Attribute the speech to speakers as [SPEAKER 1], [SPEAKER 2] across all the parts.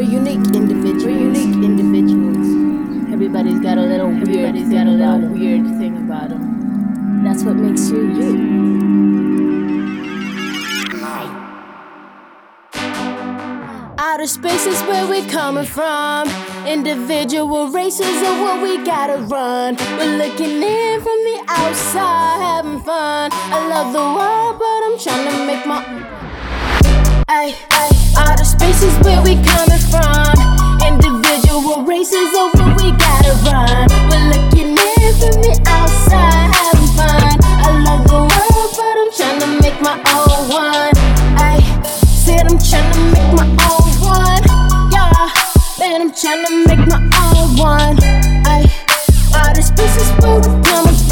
[SPEAKER 1] We're unique individuals. We're unique individuals. Everybody's got a little weird. Everybody's got a little weird thing about them. That's what makes you you. Outer space is where we're coming from. Individual races are what we gotta run. We're looking in from the outside, having fun. I love the world, but I'm trying to make my. Ay, ay, outer space is where we coming from. Individual races oh, are what we gotta run. We're looking in from the outside, having fun. I love the world, but I'm trying to make my own one. Ay, said I'm trying to make my own one. Yeah, man, I'm trying to make my own one. Ay, outer space is where we coming from.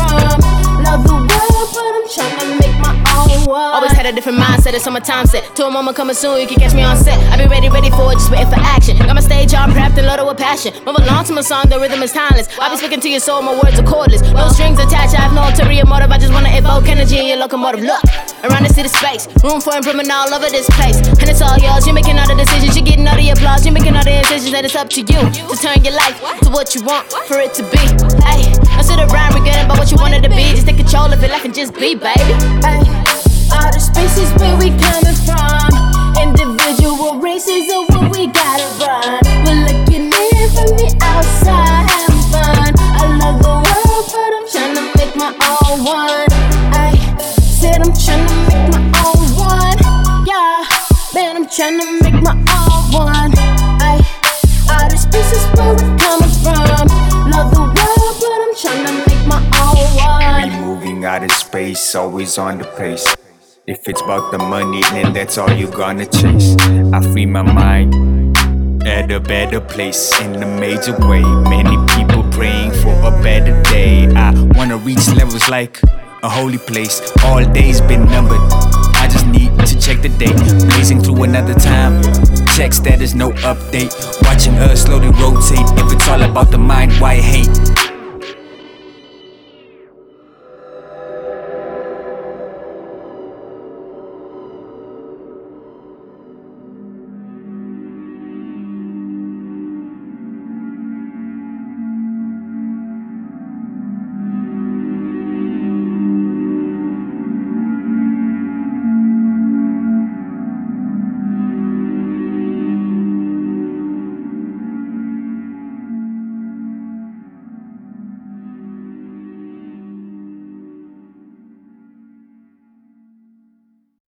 [SPEAKER 1] One.
[SPEAKER 2] Always had a different mindset, it's on my time set. To a moment coming soon, you can catch me on set. I be ready, ready for it, just waiting for action. Got my stage all prepped and loaded with passion. Move along to my song, the rhythm is timeless. I be speaking to your soul, my words are cordless. No strings attached, I have no ulterior motive. I just wanna evoke energy in your locomotive. Look, around the city space, room for improvement all over this place. And it's all yours, you're making all the decisions, you're getting all the applause, you're making all the decisions, and it's up to you to turn your life to what you want for it to be. Hey, don't sit around regretting about what you wanted to be. Just take control of your life and just be, baby.
[SPEAKER 1] Space is where we coming from. Individual races are what we gotta run. We're looking in from the outside, having fun. I love the world, but I'm trying to make my own one. I said I'm trying to make my own one. Yeah, man, I'm trying to make my own one. I outer space is where we're coming from. Love the world, but I'm trying to make my own one.
[SPEAKER 3] We moving out of space, always on the pace. If it's about the money, then that's all you gonna chase. I free my mind at a better place in a major way. Many people praying for a better day. I wanna reach levels like a holy place. All days been numbered. I just need to check the date. Blazing through another time. Check status, no update. Watching us slowly rotate. If it's all about the mind, why hate?